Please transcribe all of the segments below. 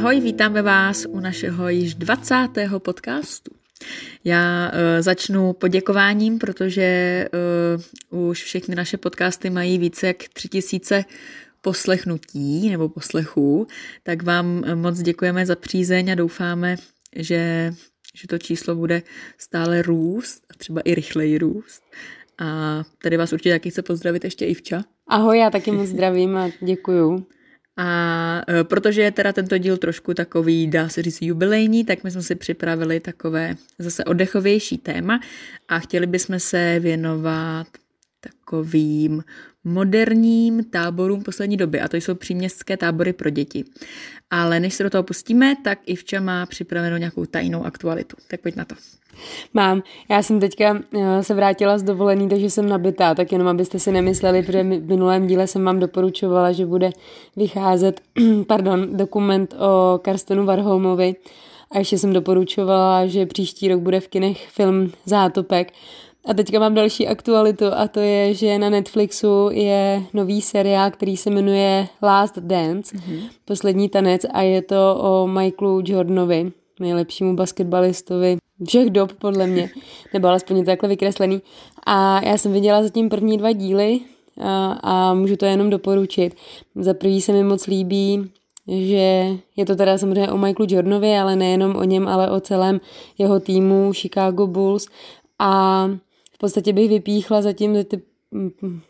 Ahoj, vítáme vás u našeho již 20. podcastu. Já uh, začnu poděkováním, protože uh, už všechny naše podcasty mají více jak tři tisíce poslechnutí nebo poslechů, tak vám moc děkujeme za přízeň a doufáme, že, že to číslo bude stále růst a třeba i rychleji růst. A tady vás určitě taky chce pozdravit ještě Ivča. Ahoj, já taky moc zdravím a děkuju. A e, protože je teda tento díl trošku takový, dá se říct, jubilejní, tak my jsme si připravili takové zase oddechovější téma a chtěli bychom se věnovat takovým moderním táborům poslední doby a to jsou příměstské tábory pro děti. Ale než se do toho pustíme, tak Ivča má připravenou nějakou tajnou aktualitu. Tak pojď na to. Mám. Já jsem teďka eh, se vrátila z dovolený, takže jsem nabitá, tak jenom abyste si nemysleli, protože v minulém díle jsem vám doporučovala, že bude vycházet pardon, dokument o Karstenu Varholmovi a ještě jsem doporučovala, že příští rok bude v kinech film Zátopek. A teďka mám další aktualitu a to je, že na Netflixu je nový seriál, který se jmenuje Last Dance, mm-hmm. poslední tanec a je to o Michaelu Jordanovi, nejlepšímu basketbalistovi všech dob, podle mě, nebo alespoň je to takhle vykreslený. A já jsem viděla zatím první dva díly a, a můžu to jenom doporučit. Za prvý se mi moc líbí, že je to teda samozřejmě o Michaelu Jordanovi, ale nejenom o něm, ale o celém jeho týmu Chicago Bulls. A podstatě bych vypíchla zatím za ty,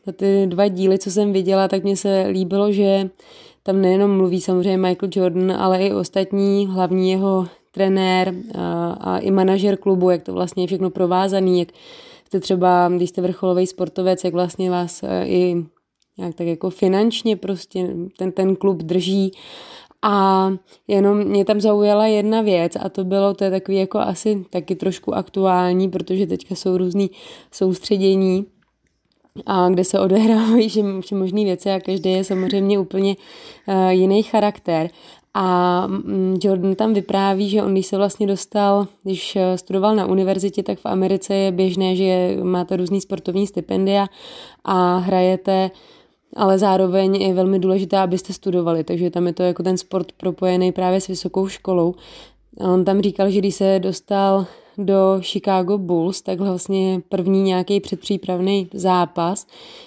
za ty dva díly, co jsem viděla, tak mně se líbilo, že tam nejenom mluví samozřejmě Michael Jordan, ale i ostatní, hlavní jeho trenér a, a i manažer klubu, jak to vlastně je všechno provázaný, jak jste třeba, když jste vrcholový sportovec, jak vlastně vás e, i nějak tak jako finančně prostě ten, ten klub drží a jenom mě tam zaujala jedna věc a to bylo, to je takový jako asi taky trošku aktuální, protože teďka jsou různý soustředění a kde se odehrávají možné věci a každý je samozřejmě úplně uh, jiný charakter. A mm, Jordan tam vypráví, že on, když se vlastně dostal, když eh, studoval na univerzitě, tak v Americe je běžné, že máte různý sportovní stipendia a hrajete, ale zároveň je velmi důležité, abyste studovali, takže tam je to jako ten sport propojený právě s vysokou školou. A on tam říkal, že když se dostal do Chicago Bulls, tak vlastně první nějaký předpřípravný zápas,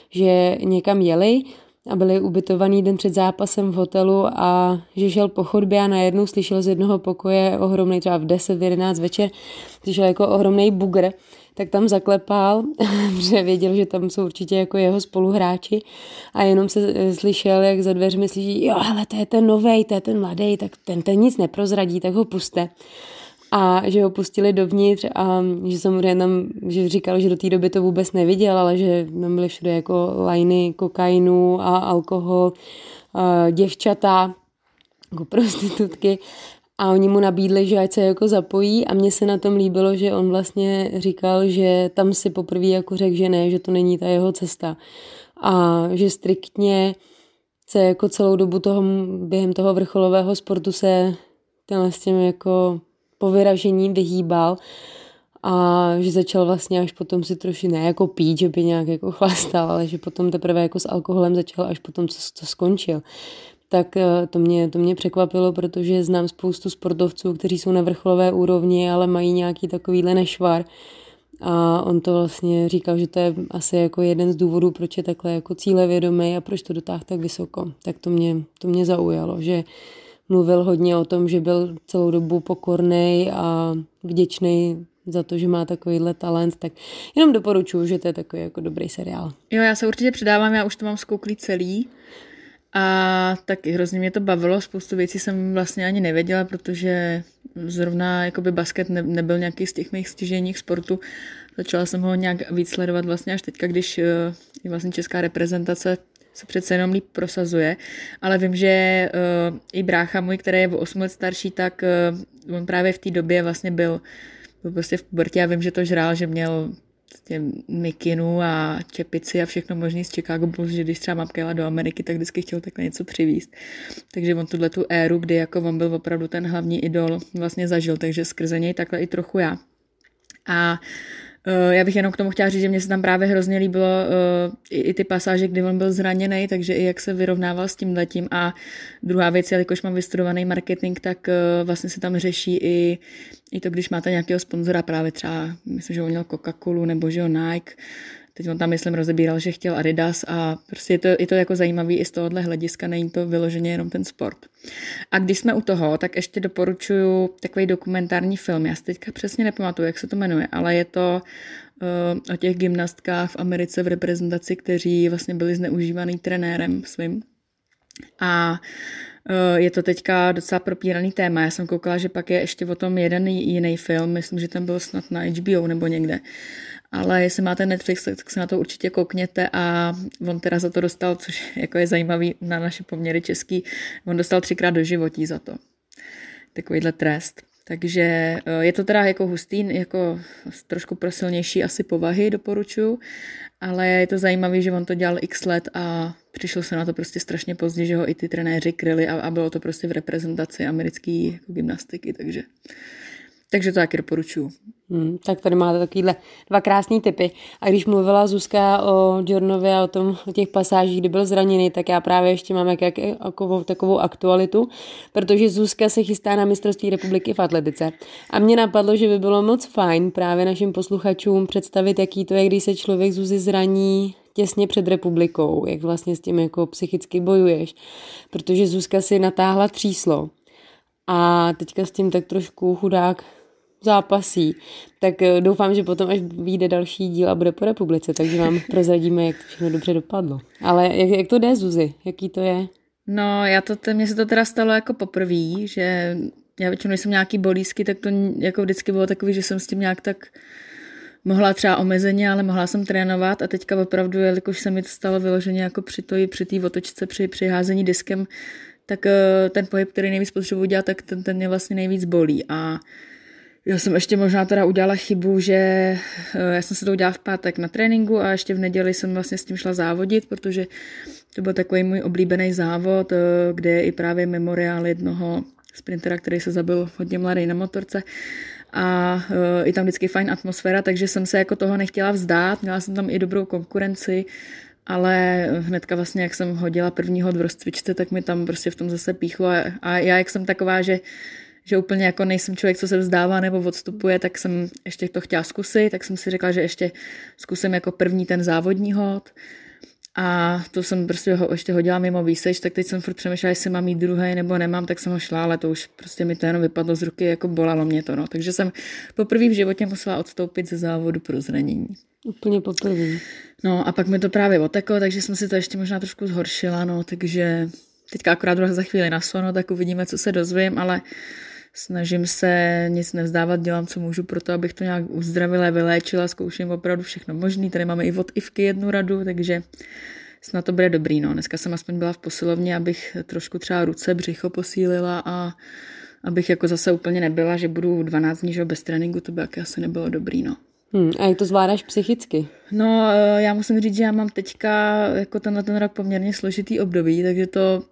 že někam jeli a byli ubytovaný den před zápasem v hotelu a že šel po chodbě a najednou slyšel z jednoho pokoje ohromný, třeba v 10, v 11 večer, slyšel jako ohromný bugr, tak tam zaklepal, protože věděl, že tam jsou určitě jako jeho spoluhráči. A jenom se eh, slyšel, jak za dveřmi slyší, jo, ale to je ten novej, to je ten mladý, tak ten, ten nic neprozradí, tak ho puste. A že ho pustili dovnitř a že samozřejmě tam, že říkal, že do té doby to vůbec neviděl, ale že tam byly všude jako lajny kokainu a alkohol, a děvčata, jako prostitutky a oni mu nabídli, že ať se jako zapojí. A mně se na tom líbilo, že on vlastně říkal, že tam si poprvé jako řekl, že ne, že to není ta jeho cesta. A že striktně se jako celou dobu toho, během toho vrcholového sportu se tenhle s tím jako po vyražení vyhýbal. A že začal vlastně až potom si troši ne jako pít, že by nějak jako chlastal, ale že potom teprve jako s alkoholem začal až potom, co, co skončil. Tak eh, to mě, to mě překvapilo, protože znám spoustu sportovců, kteří jsou na vrcholové úrovni, ale mají nějaký takovýhle nešvar. A on to vlastně říkal, že to je asi jako jeden z důvodů, proč je takhle jako cílevědomý a proč to dotáhl tak vysoko. Tak to mě, to mě zaujalo, že mluvil hodně o tom, že byl celou dobu pokorný a vděčný za to, že má takovýhle talent, tak jenom doporučuji, že to je takový jako dobrý seriál. Jo, já se určitě předávám, já už to mám zkouklý celý a taky hrozně mě to bavilo, spoustu věcí jsem vlastně ani nevěděla, protože zrovna jakoby basket ne, nebyl nějaký z těch mých stěženích sportu. Začala jsem ho nějak víc sledovat vlastně až teďka, když je vlastně česká reprezentace se přece jenom líp prosazuje, ale vím, že uh, i brácha můj, který je o 8 let starší, tak uh, on právě v té době vlastně byl, byl prostě v pubertě a vím, že to žrál, že měl prostě mikinu a čepici a všechno možný z Chicago Bulls, že když třeba mamka jela do Ameriky, tak vždycky chtěl takhle něco přivíst. Takže on tuhle tu éru, kdy jako on byl opravdu ten hlavní idol, vlastně zažil, takže skrze něj takhle i trochu já. A Uh, já bych jenom k tomu chtěla říct, že mě se tam právě hrozně líbilo uh, i, i ty pasáže, kdy on byl zraněný, takže i jak se vyrovnával s tím letím. A druhá věc, jelikož mám vystudovaný marketing, tak uh, vlastně se tam řeší i, i to, když máte nějakého sponzora, právě třeba, myslím, že on měl Coca-Colu nebo že on Nike, Teď on tam, myslím, rozebíral, že chtěl Adidas a prostě je to, je to jako zajímavý i z tohohle hlediska, není to vyloženě jenom ten sport. A když jsme u toho, tak ještě doporučuju takový dokumentární film. Já si teďka přesně nepamatuju, jak se to jmenuje, ale je to uh, o těch gymnastkách v Americe v reprezentaci, kteří vlastně byli zneužívaný trenérem svým. A eh, je to teďka docela propíraný téma. Já jsem koukala, že pak je ještě o tom jeden jiný film, myslím, že ten byl snad na HBO nebo někde ale jestli máte Netflix, tak se na to určitě koukněte a on teda za to dostal, což jako je zajímavý na naše poměry český, on dostal třikrát do životí za to. Takovýhle trest. Takže eh, je to teda jako hustý, jako trošku pro silnější asi povahy doporučuji, ale je to zajímavé, že on to dělal x let a přišlo se na to prostě strašně pozdě, že ho i ty trenéři kryli a, a bylo to prostě v reprezentaci americké jako gymnastiky, takže takže to taky doporučuju. Hmm, tak tady máte takovýhle dva krásné typy. A když mluvila Zuzka o Jornovi a o, tom, o těch pasážích, kdy byl zraněný, tak já právě ještě mám jak, jak, jako, takovou aktualitu, protože Zuzka se chystá na mistrovství republiky v atletice. A mě napadlo, že by bylo moc fajn právě našim posluchačům představit, jaký to je, když se člověk Zuzi zraní těsně před republikou, jak vlastně s tím jako psychicky bojuješ. Protože Zuzka si natáhla tříslo a teďka s tím tak trošku chudák zápasí, tak eh, doufám, že potom, až vyjde další díl a bude po republice, takže vám prozradíme, jak to všechno dobře dopadlo. Ale jak, jak to jde, Zuzi? Jaký to je? No, já to, mně se to teda stalo jako poprvé, že já většinou, když jsem nějaký bolísky, tak to jako vždycky bylo takový, že jsem s tím nějak tak mohla třeba omezeně, ale mohla jsem trénovat a teďka opravdu, jelikož se mi to stalo vyloženě jako při té při otočce, při, při házení diskem, tak eh, ten pohyb, který nejvíc potřebuji dělat, tak ten, ten mě vlastně nejvíc bolí a já jsem ještě možná teda udělala chybu, že eh, já jsem se to udělala v pátek na tréninku a ještě v neděli jsem vlastně s tím šla závodit, protože to byl takový můj oblíbený závod, eh, kde je i právě memoriál jednoho sprintera, který se zabil hodně mladý na motorce. A uh, i tam vždycky fajn atmosféra, takže jsem se jako toho nechtěla vzdát, měla jsem tam i dobrou konkurenci, ale hnedka vlastně, jak jsem hodila první hod v rozcvičce, tak mi tam prostě v tom zase píchlo. A, a já, jak jsem taková, že že úplně jako nejsem člověk, co se vzdává nebo odstupuje, tak jsem ještě to chtěla zkusit, tak jsem si řekla, že ještě zkusím jako první ten závodní hod. A to jsem prostě ho ještě hodila mimo výseč, tak teď jsem furt přemýšlela, jestli mám mít druhý nebo nemám, tak jsem ho šla, ale to už prostě mi to jenom vypadlo z ruky, jako bolalo mě to, no. Takže jsem poprvé v životě musela odstoupit ze závodu pro zranění. Úplně poprvé. No a pak mi to právě oteklo, takže jsem si to ještě možná trošku zhoršila, no, takže teďka akorát za chvíli na sono, tak uvidíme, co se dozvím, ale snažím se nic nevzdávat, dělám, co můžu pro to, abych to nějak uzdravila, vyléčila, zkouším opravdu všechno možné. Tady máme i od Ivky jednu radu, takže snad to bude dobrý. No. Dneska jsem aspoň byla v posilovně, abych trošku třeba ruce, břicho posílila a abych jako zase úplně nebyla, že budu 12 dní že bez tréninku, to by asi nebylo dobrý. No. Hmm, a jak to zvládáš psychicky? No, eh, já musím říct, že já mám teďka jako tenhle ten rok poměrně složitý období, takže to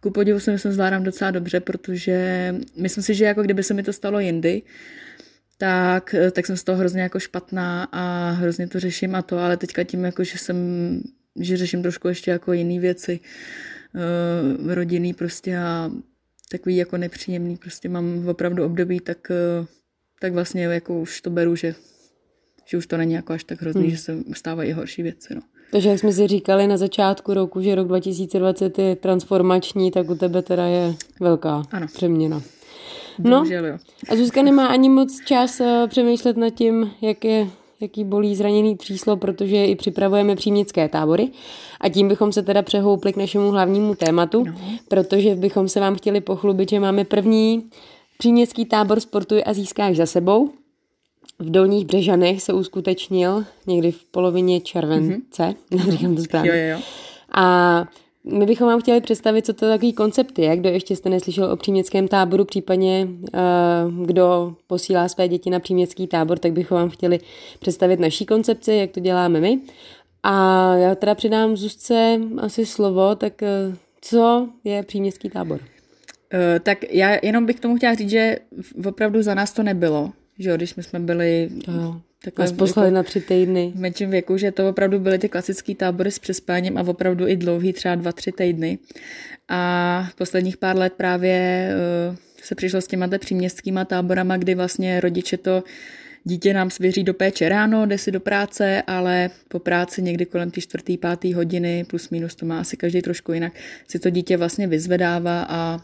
ku podivu si myslím zvládám docela dobře, protože myslím si, že jako kdyby se mi to stalo jindy, tak, tak jsem z toho hrozně jako špatná a hrozně to řeším a to, ale teďka tím jako, že jsem, že řeším trošku ještě jako jiné věci, uh, rodinný prostě a takový jako nepříjemný, prostě mám opravdu období, tak, uh, tak vlastně jako už to beru, že, že už to není jako až tak hrozný, hmm. že se stávají horší věci, no. Takže jak jsme si říkali na začátku roku, že rok 2020 je transformační, tak u tebe teda je velká ano. přeměna. No, a Zuzka nemá ani moc čas eh, přemýšlet nad tím, jak je, jaký bolí zraněný tříslo, protože i připravujeme přímětské tábory. A tím bychom se teda přehoupli k našemu hlavnímu tématu, no. protože bychom se vám chtěli pochlubit, že máme první příměstský tábor Sportuj a získáš za sebou v Dolních Břežanech se uskutečnil někdy v polovině července, mm-hmm. říkám to správně. Jo, jo, jo. A my bychom vám chtěli představit, co to takový koncept je, kdo ještě jste neslyšel o příměstském táboru, případně uh, kdo posílá své děti na příměstský tábor, tak bychom vám chtěli představit naší koncepci, jak to děláme my. A já teda předám Zuzce asi slovo, tak uh, co je příměstský tábor? Uh, tak já jenom bych k tomu chtěla říct, že opravdu za nás to nebylo, že jo, když my jsme byli takhle Vás poslali jako na tři týdny. V menším věku, že to opravdu byly ty klasické tábory s přespáním a opravdu i dlouhý, třeba dva, tři týdny. A v posledních pár let právě uh, se přišlo s těma příměstskýma táborama, kdy vlastně rodiče to dítě nám svěří do péče ráno, jde si do práce, ale po práci někdy kolem té čtvrtý, pátý hodiny, plus minus to má asi každý trošku jinak, si to dítě vlastně vyzvedává a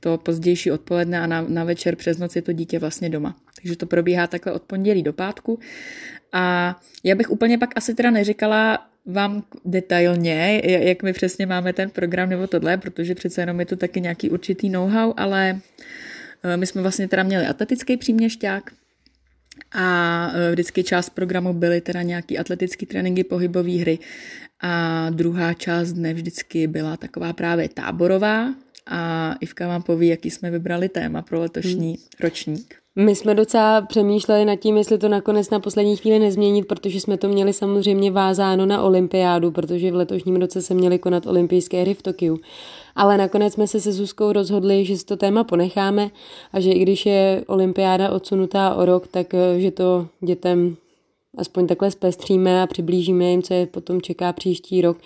to pozdější odpoledne a na, na večer přes noc je to dítě vlastně doma. Takže to probíhá takhle od pondělí do pátku. A já bych úplně pak asi teda neříkala vám detailně, jak my přesně máme ten program nebo tohle, protože přece jenom je to taky nějaký určitý know-how, ale eh, my jsme vlastně teda měli atletický příměšťák, a eh, vždycky část programu byly teda nějaký atletický tréninky, pohybové hry a druhá část dne vždycky byla taková právě táborová a Ivka vám poví, jaký jsme vybrali téma pro letošní hmm. ročník. My jsme docela přemýšleli nad tím, jestli to nakonec na poslední chvíli nezměnit, protože jsme to měli samozřejmě vázáno na olympiádu, protože v letošním roce se měly konat olympijské hry v Tokiu. Ale nakonec jsme se se Zuzkou rozhodli, že si to téma ponecháme a že i když je olympiáda odsunutá o rok, tak eh, že to dětem aspoň takhle zpestříme a přiblížíme jim, co je potom čeká příští rok.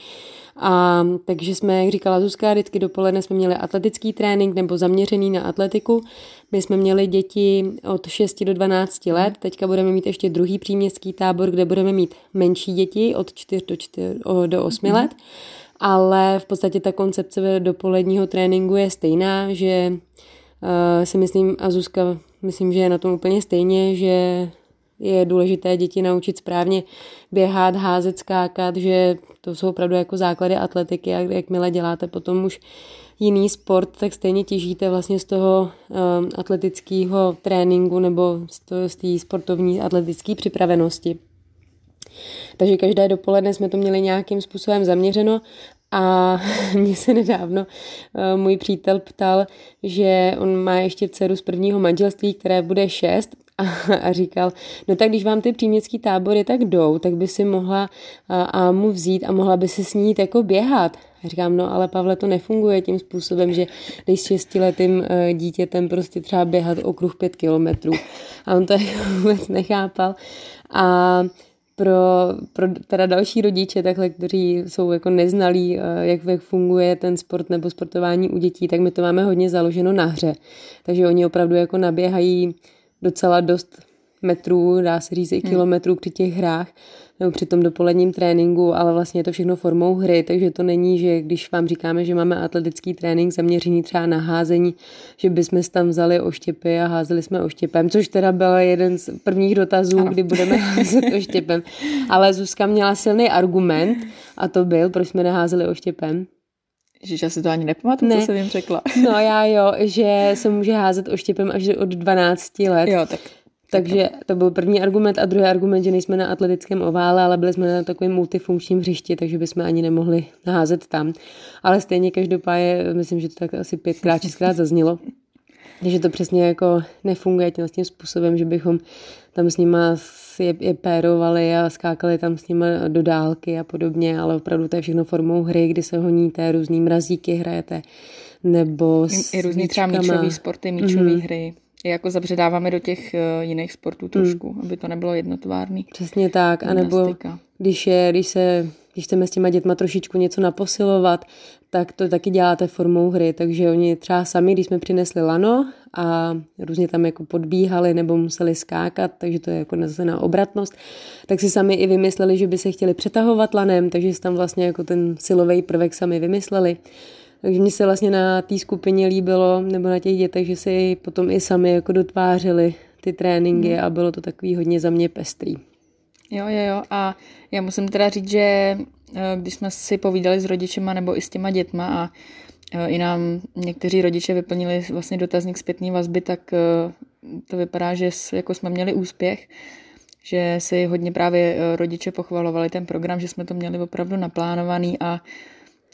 A takže jsme, jak říkala Zuzka, vždycky dopoledne jsme měli atletický trénink nebo zaměřený na atletiku. My jsme měli děti od 6 do 12 let, teďka budeme mít ještě druhý příměstský tábor, kde budeme mít menší děti od 4 do, 4, do 8 mm. let. Ale v podstatě ta koncepce dopoledního tréninku je stejná, že uh, si myslím, a Zuzka myslím, že je na tom úplně stejně, že je důležité děti naučit správně běhat, házet, skákat, že to jsou opravdu jako základy atletiky a jakmile děláte potom už jiný sport, tak stejně těžíte vlastně z toho um, atletického tréninku nebo z té sportovní atletické připravenosti. Takže každé dopoledne jsme to měli nějakým způsobem zaměřeno a mě se nedávno uh, můj přítel ptal, že on má ještě dceru z prvního manželství, které bude šest a, a říkal, no tak když vám ty příměstský tábory tak jdou, tak by si mohla a mu vzít a mohla by si s ní jako běhat. A říkám, no ale Pavle, to nefunguje tím způsobem, že když s šestiletým e, dítětem prostě třeba běhat okruh pět kilometrů. A on to vůbec nechápal. A pro, pro teda další rodiče, takhle, kteří jsou jako neznalí, e, jak, jak funguje ten sport nebo sportování u dětí, tak my to máme hodně založeno na hře. Takže oni opravdu jako naběhají docela dost metrů, dá se říct i hmm. kilometrů při těch hrách nebo při tom dopoledním tréninku, ale vlastně je to všechno formou hry, takže to není, že když vám říkáme, že máme atletický trénink zaměřený třeba na házení, že bychom tam vzali oštěpy a házeli jsme oštěpem, což teda byl jeden z prvních dotazů, ano. kdy budeme házet oštěpem. Ale Zuzka měla silný argument a to byl, proč jsme neházeli oštěpem. Že já si to ani nepamatuju, ne. co jsem jim řekla. No já jo, že se může házet oštěpem až od 12 let. Jo, tak takže to byl první argument a druhý argument, že nejsme na atletickém ovále, ale byli jsme na takovém multifunkčním hřišti, takže bychom ani nemohli naházet tam. Ale stejně každopádně, myslím, že to tak asi pětkrát, šestkrát zaznělo. Takže to přesně jako nefunguje tím, tím způsobem, že bychom tam s nima je, je pérovali a skákali tam s nima do dálky a podobně, ale opravdu to je všechno formou hry, kdy se honíte, různý mrazíky hrajete, nebo s I různý třeba míčový sporty, míčové mm-hmm. hry jako zabředáváme do těch uh, jiných sportů trošku, mm. aby to nebylo jednotvárný. Přesně tak, anebo když, je, když se když chceme s těma dětma trošičku něco naposilovat, tak to taky děláte formou hry, takže oni třeba sami, když jsme přinesli lano a různě tam jako podbíhali nebo museli skákat, takže to je jako zase na obratnost, tak si sami i vymysleli, že by se chtěli přetahovat lanem, takže si tam vlastně jako ten silový prvek sami vymysleli. Takže mi se vlastně na té skupině líbilo, nebo na těch dětech, že si potom i sami jako dotvářeli ty tréninky hmm. a bylo to takový hodně za mě pestrý. Jo, jo, jo. A já musím teda říct, že eh, když jsme si povídali s rodičema nebo i s těma dětma a eh, i nám někteří rodiče vyplnili vlastně dotazník zpětný vazby, tak eh, to vypadá, že jako jsme měli úspěch. že si hodně právě rodiče pochvalovali ten program, že jsme to měli opravdu naplánovaný a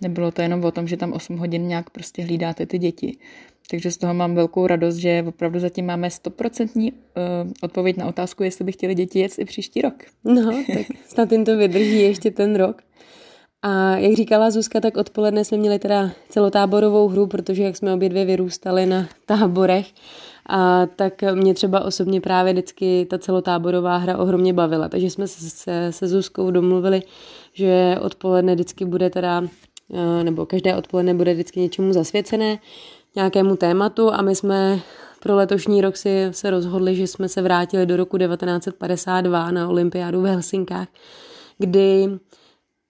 nebylo to jenom o tom, že tam 8 hodin nějak prostě hlídáte ty děti. Takže z toho mám velkou radost, že opravdu zatím máme stoprocentní uh, odpověď na otázku, jestli by chtěli děti jet i příští rok. No, tak snad jim to vydrží ještě ten rok. A jak říkala Zuzka, tak odpoledne jsme měli teda celotáborovou hru, protože jak jsme obě dvě vyrůstali na táborech, a tak mě třeba osobně právě vždycky ta celotáborová hra ohromně bavila. Takže jsme se, se, se Zuzkou domluvili, že odpoledne vždycky bude teda, eh, nebo každé odpoledne bude vždycky něčemu zasvěcené, nějakému tématu a my jsme pro letošní rok si se rozhodli, že jsme se vrátili do roku 1952 na olympiádu v Helsinkách, kdy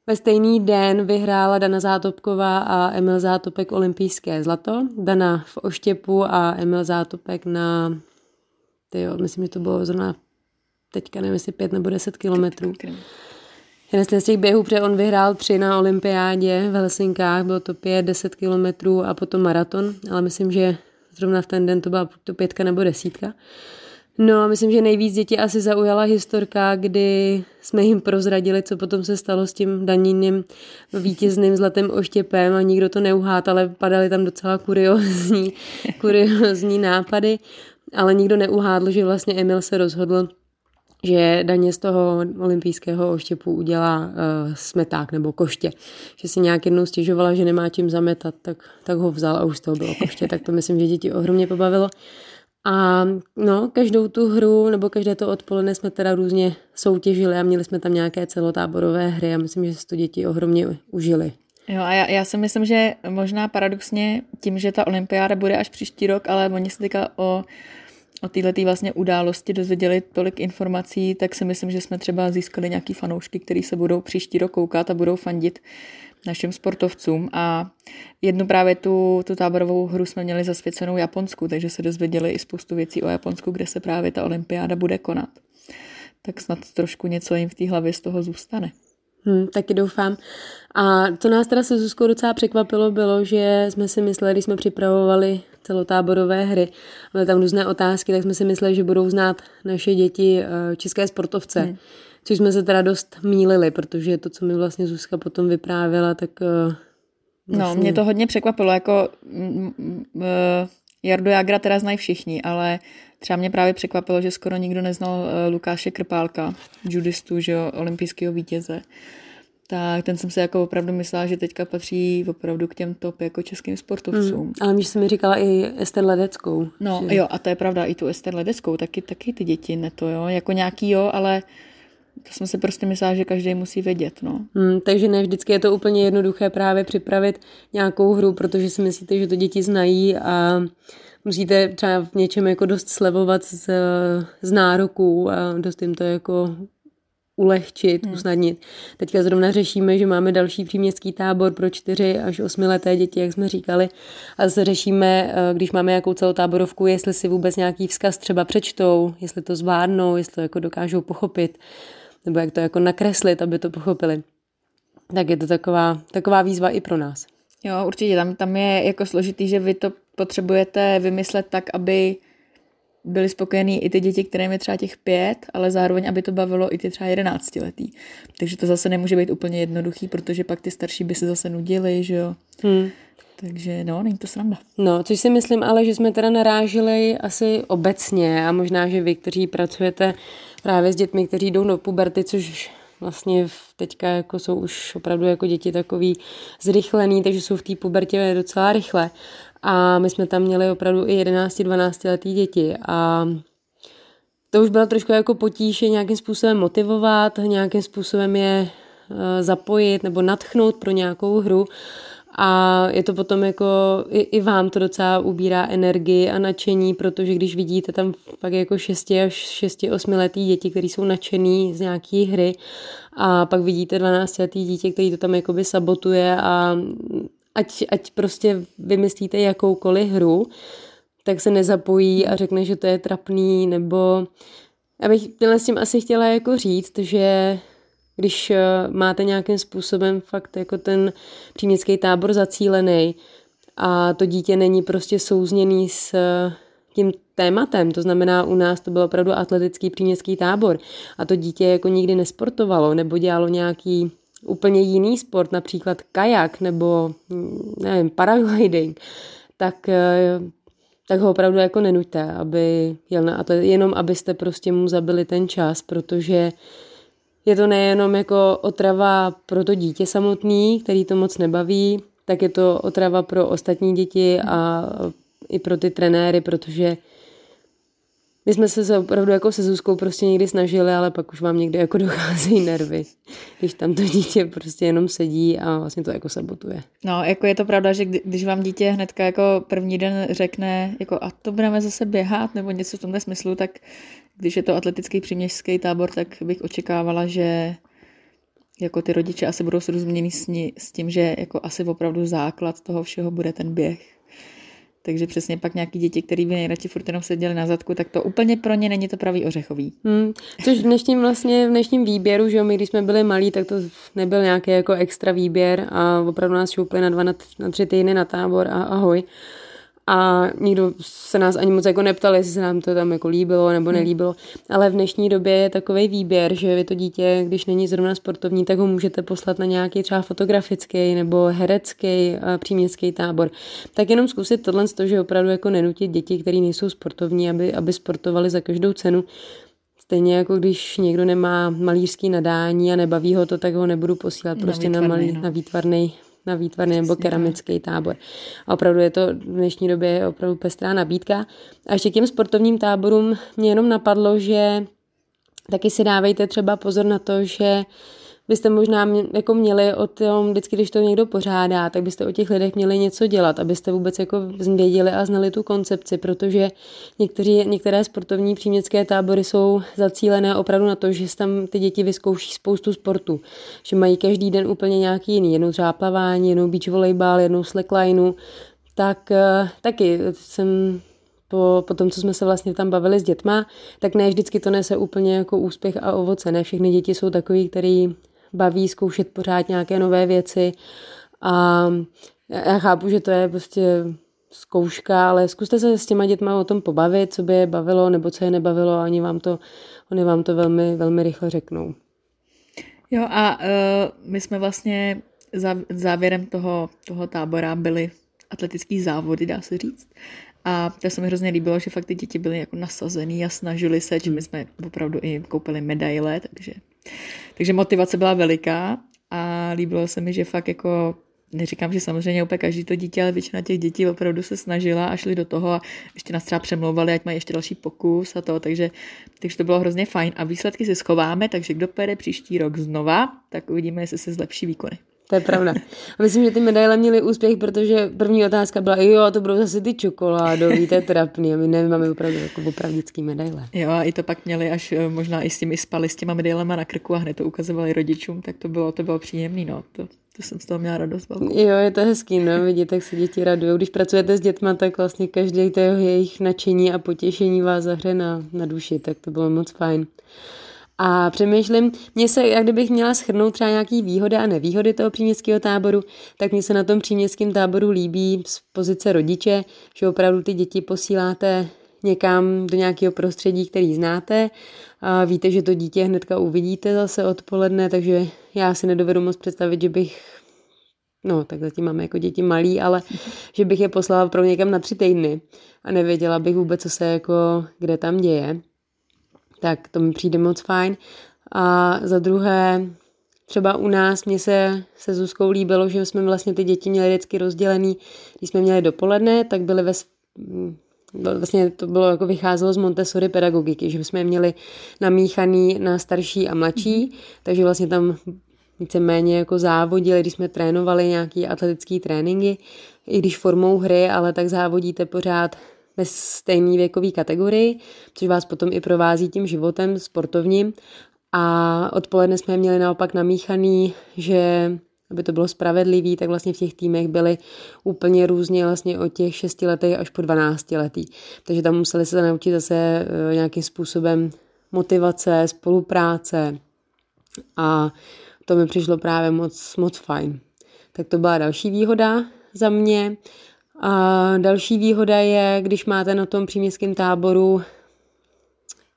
ve stejný den vyhrála Dana Zátopková a Emil Zátopek olympijské zlato. Dana v oštěpu a Emil Zátopek na, tyjo, myslím, že to bylo zrovna teďka nevím, jestli pět nebo deset kilometrů. Jeden z těch běhů, protože on vyhrál tři na olympiádě v Helsinkách, bylo to pět, deset kilometrů a potom maraton, ale myslím, že zrovna v ten den to byla to pětka nebo desítka. No a myslím, že nejvíc děti asi zaujala historka, kdy jsme jim prozradili, co potom se stalo s tím daníným vítězným zlatým oštěpem a nikdo to neuhát, ale padaly tam docela kuriozní, kuriozní nápady, ale nikdo neuhádl, že vlastně Emil se rozhodl, že daně z toho olympijského oštěpu udělá uh, smeták nebo koště. Že si nějak jednou stěžovala, že nemá čím zametat, tak, tak ho vzal a už z toho bylo koště. Tak to myslím, že děti ohromně pobavilo. A no, každou tu hru nebo každé to odpoledne jsme teda různě soutěžili a měli jsme tam nějaké celotáborové hry a myslím, že se to děti ohromně užili. Jo a já, já si myslím, že možná paradoxně tím, že ta olympiáda bude až příští rok, ale oni se teďka o, o této vlastně události dozvěděli tolik informací, tak si myslím, že jsme třeba získali nějaký fanoušky, kteří se budou příští rok koukat a budou fandit našim sportovcům a jednu právě tu, tu táborovou hru jsme měli zasvěcenou Japonsku, takže se dozvěděli i spoustu věcí o Japonsku, kde se právě ta olympiáda bude konat. Tak snad trošku něco jim v té hlavě z toho zůstane. Hmm, taky doufám. A co nás teda se Zuzkou docela překvapilo, bylo, že jsme si mysleli, když jsme připravovali celotáborové hry, byly tam různé otázky, tak jsme si mysleli, že budou znát naše děti eh, české sportovce. Hmm což jsme se teda dost mýlili, protože to, co mi vlastně Zuzka potom vyprávěla, tak uh, vlastně... No, mě to hodně překvapilo, jako uh, Jardu Jagra teda znají všichni, ale třeba mě právě překvapilo, že skoro nikdo neznal Lukáše Krpálka, judistu, že jo, olympijského vítěze. Tak ten jsem se jako opravdu myslela, že teďka patří opravdu k těm top jako českým sportovcům. Hmm, ale když jsem mi říkala i Ester Ledeckou. No že... jo, a to je pravda, i tu Ester Ledeckou, taky, taky ty děti ne to, jo, jako nějaký jo, ale to jsme si prostě myslela, že každý musí vědět. No. Hmm, takže ne vždycky je to úplně jednoduché právě připravit nějakou hru, protože si myslíte, že to děti znají a musíte třeba v něčem jako dost slevovat z, z nároků a dost jim to jako ulehčit, hmm. usnadnit. Teďka zrovna řešíme, že máme další příměstský tábor pro čtyři až osmileté děti, jak jsme říkali. A zase řešíme, eh, když máme nějakou celotáborovku, jestli si vůbec nějaký vzkaz třeba přečtou, jestli to zvládnou, jestli to jako dokážou pochopit nebo jak to jako nakreslit, aby to pochopili. Tak je to taková, taková výzva i pro nás. Jo, určitě. Tam, tam je jako složitý, že vy to potřebujete vymyslet tak, aby byli spokojení i ty děti, kterým je třeba těch pět, ale zároveň, aby to bavilo i ty třeba jedenáctiletý. Takže to zase nemůže být úplně jednoduchý, protože pak ty starší by se zase nudili, že jo. Hmm. Takže no, není to sranda. No, což si myslím ale, že jsme teda narážili asi obecně a možná, že vy, kteří pracujete právě s dětmi, kteří jdou do puberty, což vlastně teďka jako jsou už opravdu jako děti takový zrychlený, takže jsou v té pubertě docela rychle. A my jsme tam měli opravdu i 11-12 letý děti a to už bylo trošku jako potíže nějakým způsobem motivovat, nějakým způsobem je eh, zapojit nebo natchnout pro nějakou hru. A je to potom jako, i, i vám to docela ubírá energii a nadšení, protože když vidíte tam pak jako 6 až 6, 8 letý děti, které jsou nadšený z nějaký hry a pak vidíte 12 letý dítě, který to tam jakoby sabotuje a ať, ať prostě vymyslíte jakoukoliv hru, tak se nezapojí a řekne, že to je trapný, nebo já bych s tím asi chtěla jako říct, že když eh, máte nějakým způsobem fakt jako ten příměstský tábor zacílený a to dítě není prostě souzněný s eh, tím tématem. To znamená, u nás to byl opravdu atletický příměstský tábor a to dítě jako nikdy nesportovalo nebo dělalo nějaký úplně jiný sport, například kajak nebo nevím, paragliding, tak eh, tak ho opravdu jako nenuďte, aby jel na atlet, jenom abyste prostě mu zabili ten čas, protože je to nejenom jako otrava pro to dítě samotný, který to moc nebaví, tak je to otrava pro ostatní děti a i pro ty trenéry, protože my jsme se opravdu jako se Zuzkou prostě někdy snažili, ale pak už vám někdy jako docházejí nervy, když tam to dítě prostě jenom sedí a vlastně to jako sabotuje. No, jako je to pravda, že když vám dítě hnedka jako první den řekne, jako a to budeme zase běhat nebo něco v tomhle smyslu, tak když je to atletický příměstský tábor, tak bych očekávala, že jako ty rodiče asi budou srozumění s, s tím, že jako asi opravdu základ toho všeho bude ten běh. Takže přesně pak nějaký děti, který by nejradši furt jenom seděli na zadku, tak to úplně pro ně není to pravý ořechový. Hmm. Což v dnešním, vlastně, v dnešním výběru, že jo, my když jsme byli malí, tak to nebyl nějaký jako extra výběr a opravdu nás šoupli na dva, na tři týdny na tábor a ahoj a nikdo se nás ani moc jako neptal, jestli se nám to tam jako líbilo nebo hmm. nelíbilo. Ale v dnešní době je takový výběr, že vy to dítě, když není zrovna sportovní, tak ho můžete poslat na nějaký třeba fotografický nebo herecký příměstský tábor. Tak jenom zkusit tohle, že opravdu jako nenutit děti, které nejsou sportovní, aby, aby sportovali za každou cenu. Stejně jako když někdo nemá malířský nadání a nebaví ho to, tak ho nebudu posílat na prostě výtvarný, na, malý, no. na výtvarný na výtvarný nebo keramický tábor. A opravdu je to v dnešní době opravdu pestrá nabídka. A ještě k těm sportovním táborům mě jenom napadlo, že taky si dávejte třeba pozor na to, že byste možná jako měli o tom, vždycky, když to někdo pořádá, tak byste o těch lidech měli něco dělat, abyste vůbec jako věděli a znali tu koncepci, protože někteří, některé sportovní příměstské tábory jsou zacílené opravdu na to, že tam ty děti vyzkouší spoustu sportů, že mají každý den úplně nějaký jiný, jednou třeba plavání, jednou beach volejbal, jednou slacklineu, tak eh, taky jsem po, po tom, co jsme se vlastně tam bavili s dětma, tak ne vždycky to nese úplně jako úspěch a ovoce. Ne všechny děti jsou takový, který baví zkoušet pořád nějaké nové věci a já chápu, že to je prostě zkouška, ale zkuste se s těma dětma o tom pobavit, co by je bavilo nebo co je nebavilo a oni vám to, oni vám to velmi, velmi rychle řeknou. Jo a uh, my jsme vlastně za, závěrem toho, toho tábora byli atletický závody, dá se říct. A to se mi hrozně líbilo, že fakt ty děti byly jako nasazený a snažili se, že my jsme opravdu i koupili medaile, takže takže motivace byla veliká a líbilo se mi, že fakt jako neříkám, že samozřejmě úplně každý to dítě, ale většina těch dětí opravdu se snažila a šli do toho a ještě nás třeba přemlouvali, ať mají ještě další pokus a to, takže, takže to bylo hrozně fajn a výsledky si schováme, takže kdo pojede příští rok znova, tak uvidíme, jestli se zlepší výkony. To je pravda. A myslím, že ty medaile měly úspěch, protože první otázka byla, jo, to budou zase ty čokoládový, to je trapný a my nemáme opravdu jako opravdický medaile. Jo, a i to pak měli až eh, možná i s těmi spali s těma medailema na krku a hned to ukazovali rodičům, tak to bylo, to bylo příjemný, no. To, to jsem z toho měla radost velkou. Jo, je to hezký, no, vidět, tak se děti radují. Když pracujete s dětma, tak vlastně každý to jejich nadšení a potěšení vás zahře na, na duši, tak to bylo moc fajn. A přemýšlím, mně se, jak kdybych měla schrnout třeba nějaký výhody a nevýhody toho příměstského táboru, tak mně se na tom příměstském táboru líbí z pozice rodiče, že opravdu ty děti posíláte někam do nějakého prostředí, který znáte. A víte, že to dítě hnedka uvidíte zase odpoledne, takže já si nedovedu moc představit, že bych no, tak zatím máme jako děti malý, ale že bych je poslala pro někam na tři týdny a nevěděla bych vůbec, co se jako, kde tam děje tak to mi přijde moc fajn. A za druhé, třeba u nás mě se se Zuzkou líbilo, že jsme vlastně ty děti měli vždycky rozdělený, když jsme měli dopoledne, tak byly ve vlastně to bylo jako vycházelo z Montessori pedagogiky, že jsme je měli namíchaný na starší a mladší, mm-hmm. takže vlastně tam víceméně jako závodili, když jsme trénovali nějaký atletický tréninky, i když formou hry, ale tak závodíte pořád ve stejné věkové kategorii, což vás potom i provází tím životem sportovním. A odpoledne jsme měli naopak namíchaný, že aby to bylo spravedlivý, tak vlastně v těch týmech byly úplně různě vlastně od těch 6 letech až po 12 letý. Takže tam museli se naučit zase eh, nějakým způsobem motivace, spolupráce a to mi přišlo právě moc, moc fajn. Tak to byla další výhoda za mě. A další výhoda je, když máte na tom příměstském táboru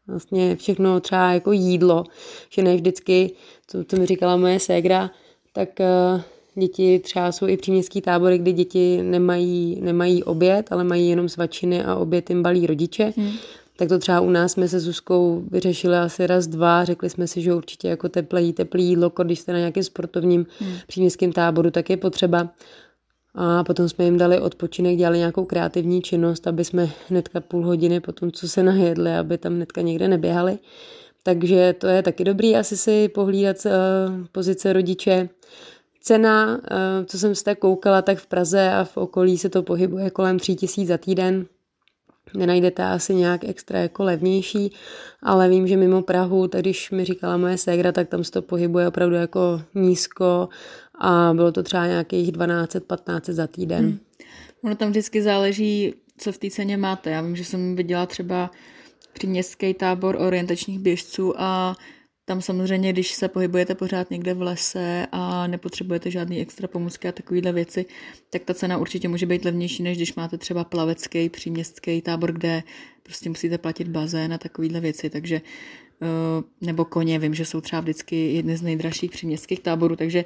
vlastně všechno třeba jako jídlo, že ne vždycky, to, to mi říkala moje ségra, tak uh, děti třeba jsou i příměstský tábory, kdy děti nemají, nemají oběd, ale mají jenom svačiny a oběd jim balí rodiče. Hmm. Tak to třeba u nás jsme se Zuzkou vyřešili asi raz, dva. Řekli jsme si, že určitě jako teplé, teplé jídlo, když jste na nějakém sportovním hmm. příměstském táboru, tak je potřeba. A potom jsme jim dali odpočinek, dělali nějakou kreativní činnost, aby jsme hnedka půl hodiny po tom, co se najedli, aby tam hnedka někde neběhali. Takže to je taky dobrý asi si pohlídat uh, pozice rodiče. Cena, uh, co jsem se tak koukala, tak v Praze a v okolí se to pohybuje kolem 3000 za týden. Nenajdete asi nějak extra jako levnější, ale vím, že mimo Prahu, tak když mi říkala moje ségra, tak tam se to pohybuje opravdu jako nízko a bylo to třeba nějakých 12-15 za týden. Hmm. Ono tam vždycky záleží, co v té ceně máte. Já vím, že jsem viděla třeba příměstský tábor orientačních běžců a tam samozřejmě, když se pohybujete pořád někde v lese a nepotřebujete žádný extra pomůcky a takovéhle věci, tak ta cena určitě může být levnější, než když máte třeba plavecký příměstský tábor, kde prostě musíte platit bazén a takovéhle věci, takže eh, nebo koně, vím, že jsou třeba vždycky jedny z nejdražších příměstských táborů, takže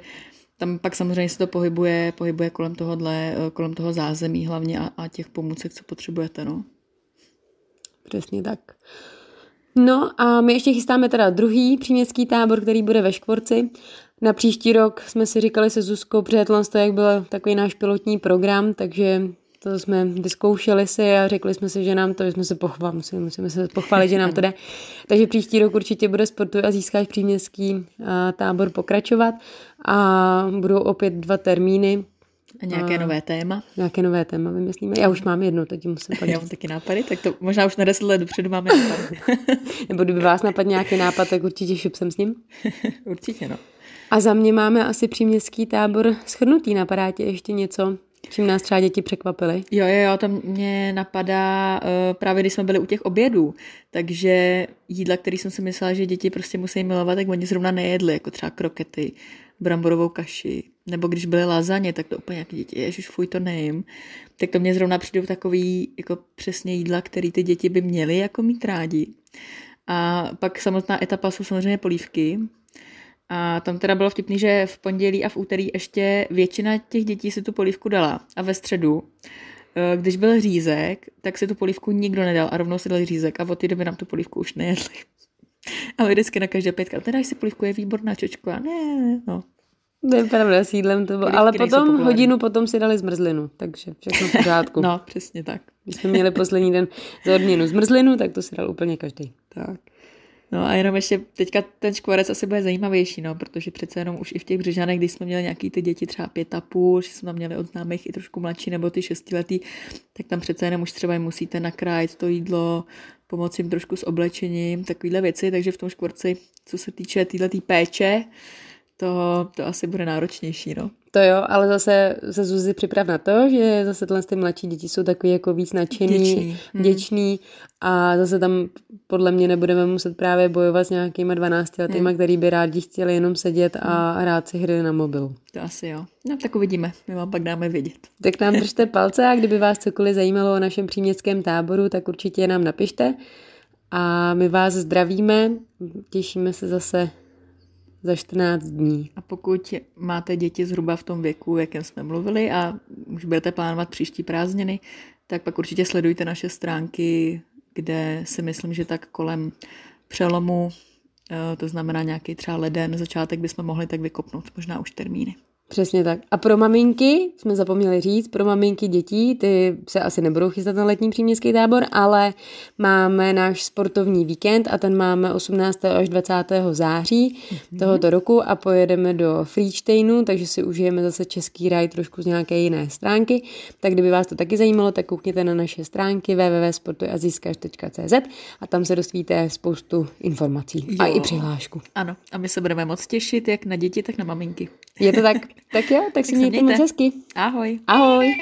tam pak samozřejmě se to pohybuje, pohybuje kolem tohohle, eh, kolem toho zázemí hlavně a, a těch pomůcek, co potřebujete, no. Přesně tak. No a my ještě chystáme teda druhý příměstský tábor, který bude ve Škvorci. Na příští rok jsme si říkali se Zuzkou, protože to jak byl takový náš pilotní program, takže to jsme vyzkoušeli si a řekli jsme si, že nám to, že jsme se pochválili, musíme, musíme se pochválit, že nám to jde. Takže příští rok určitě bude sportu a získáš příměstský tábor pokračovat a budou opět dva termíny. A nějaké a nové téma? Nějaké nové téma vymyslíme. Já už mám jedno, teď musím padnout. Já mám taky nápady, tak to možná už na deset let dopředu máme nápad. Nebo kdyby vás napadl nějaký nápad, tak určitě šup jsem s ním. určitě, no. A za mě máme asi příměstský tábor schrnutý. Napadá tě ještě něco? Čím nás třeba děti překvapily? Jo, jo, jo, tam mě napadá uh, právě, když jsme byli u těch obědů, takže jídla, které jsem si myslela, že děti prostě musí milovat, tak oni zrovna nejedli, jako třeba krokety, bramborovou kaši, nebo když byly lazaně, tak to úplně nějaký děti, ježiš, fuj, to nejím. Tak to mě zrovna přijde takový jako přesně jídla, který ty děti by měly jako mít rádi. A pak samotná etapa jsou samozřejmě polívky, a tam teda bylo vtipný, že v pondělí a v úterý ještě většina těch dětí si tu polívku dala. A ve středu, eh, když byl řízek, tak si tu polívku nikdo nedal a rovnou si dal řízek a od té doby nám tu polívku už nejedli. A vždycky na každé pětka, teda si polívku, je výborná čočko. A ne, no. To je pravda, s jídlem to bylo. Ale potom hodinu potom si dali zmrzlinu, takže všechno v pořádku. no, přesně tak. Když jsme měli poslední den za odměnu zmrzlinu, tak to si dal úplně každý. Tak. No a jenom ještě teďka ten škvarec asi bude zajímavější, no, protože přece jenom už i v těch Břežanech, když jsme měli nějaký ty děti třeba pět a půl, že jsme tam měli od známých i trošku mladší nebo ty šestiletý, tak tam přece jenom už třeba jim musíte nakrájet to jídlo, pomoci jim trošku s oblečením, takovéhle věci, takže v tom škvorci, co se týče této péče, to, to asi bude náročnější, no. To jo, ale zase se Zuzi připrav na to, že zase tyhle ty mladší děti jsou takový jako víc nadšený, děčný. Hmm. děčný a zase tam podle mě nebudeme muset právě bojovat s nějakýma 12 letýma, hmm. který by rádi chtěli jenom sedět a hmm. hrát si hry na mobilu. To asi jo. No tak uvidíme, my vám pak dáme vědět. Tak nám držte palce a kdyby vás cokoliv zajímalo o našem příměstském táboru, tak určitě nám napište. A my vás zdravíme, těšíme se zase za 14 dní. A pokud máte děti zhruba v tom věku, jakém jsme mluvili a už budete plánovat příští prázdniny, tak pak určitě sledujte naše stránky, kde si myslím, že tak kolem přelomu, eh, to znamená nějaký třeba leden, začátek bychom mohli tak vykopnout, možná už termíny. Přesně tak. A pro maminky, jsme zapomněli říct, pro maminky dětí, ty se asi nebudou chystat na letní příměstský tábor, ale máme náš sportovní víkend a ten máme 18. až 20. září mm-hmm. tohoto roku a pojedeme do Friedsteinu, takže si užijeme zase český raj trošku z nějaké jiné stránky. Tak kdyby vás to taky zajímalo, tak koukněte na naše stránky www.sportujazyskaš.cz a tam se dostvíte spoustu informací jo. a i přihlášku. Ano, a my se budeme moc těšit jak na děti, tak na maminky. Je to tak. Tak jo, tak, tak si mějte, mějte moc hezky. Ahoj. Ahoj.